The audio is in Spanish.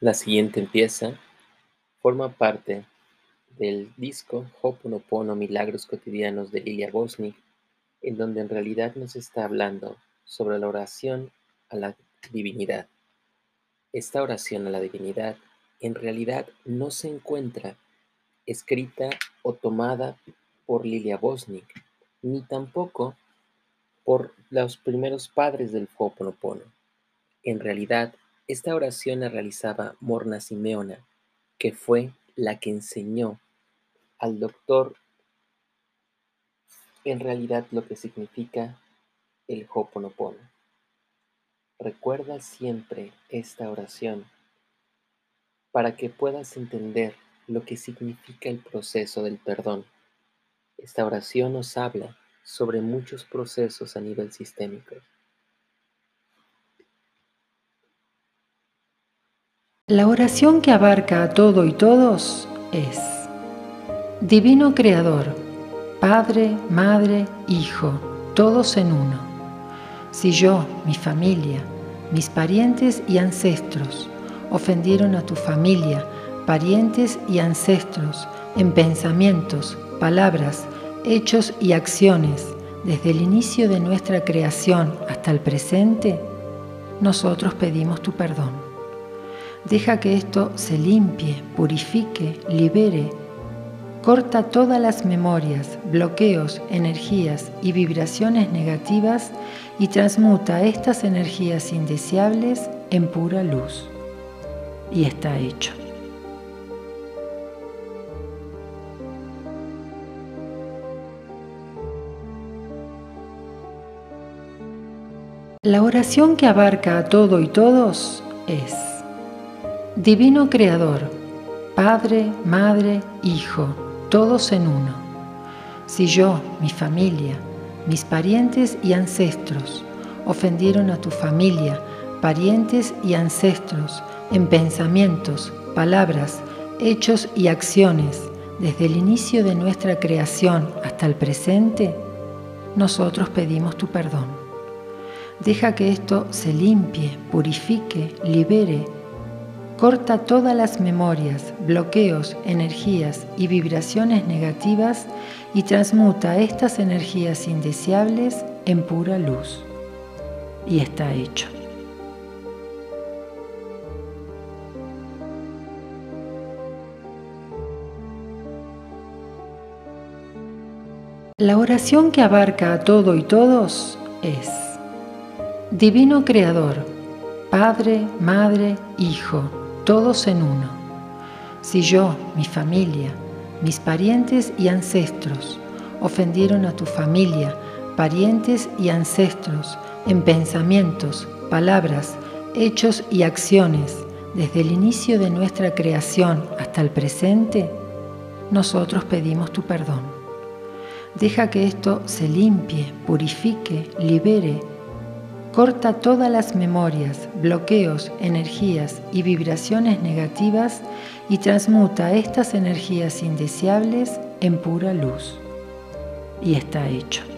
La siguiente pieza forma parte del disco Ho'oponopono Milagros Cotidianos de Lilia Bosnick, en donde en realidad nos está hablando sobre la oración a la divinidad. Esta oración a la divinidad en realidad no se encuentra escrita o tomada por Lilia Bosnick, ni tampoco por los primeros padres del Ho'oponopono. En realidad, esta oración la realizaba Morna Simeona, que fue la que enseñó al doctor en realidad lo que significa el Ho'oponopono. Recuerda siempre esta oración para que puedas entender lo que significa el proceso del perdón. Esta oración nos habla sobre muchos procesos a nivel sistémico. La oración que abarca a todo y todos es, Divino Creador, Padre, Madre, Hijo, todos en uno. Si yo, mi familia, mis parientes y ancestros ofendieron a tu familia, parientes y ancestros en pensamientos, palabras, hechos y acciones desde el inicio de nuestra creación hasta el presente, nosotros pedimos tu perdón. Deja que esto se limpie, purifique, libere, corta todas las memorias, bloqueos, energías y vibraciones negativas y transmuta estas energías indeseables en pura luz. Y está hecho. La oración que abarca a todo y todos es Divino Creador, Padre, Madre, Hijo, todos en uno. Si yo, mi familia, mis parientes y ancestros ofendieron a tu familia, parientes y ancestros en pensamientos, palabras, hechos y acciones desde el inicio de nuestra creación hasta el presente, nosotros pedimos tu perdón. Deja que esto se limpie, purifique, libere, corta todas las memorias, bloqueos, energías y vibraciones negativas y transmuta estas energías indeseables en pura luz. Y está hecho. La oración que abarca a todo y todos es, Divino Creador, Padre, Madre, Hijo, todos en uno. Si yo, mi familia, mis parientes y ancestros ofendieron a tu familia, parientes y ancestros en pensamientos, palabras, hechos y acciones desde el inicio de nuestra creación hasta el presente, nosotros pedimos tu perdón. Deja que esto se limpie, purifique, libere Corta todas las memorias, bloqueos, energías y vibraciones negativas y transmuta estas energías indeseables en pura luz. Y está hecho.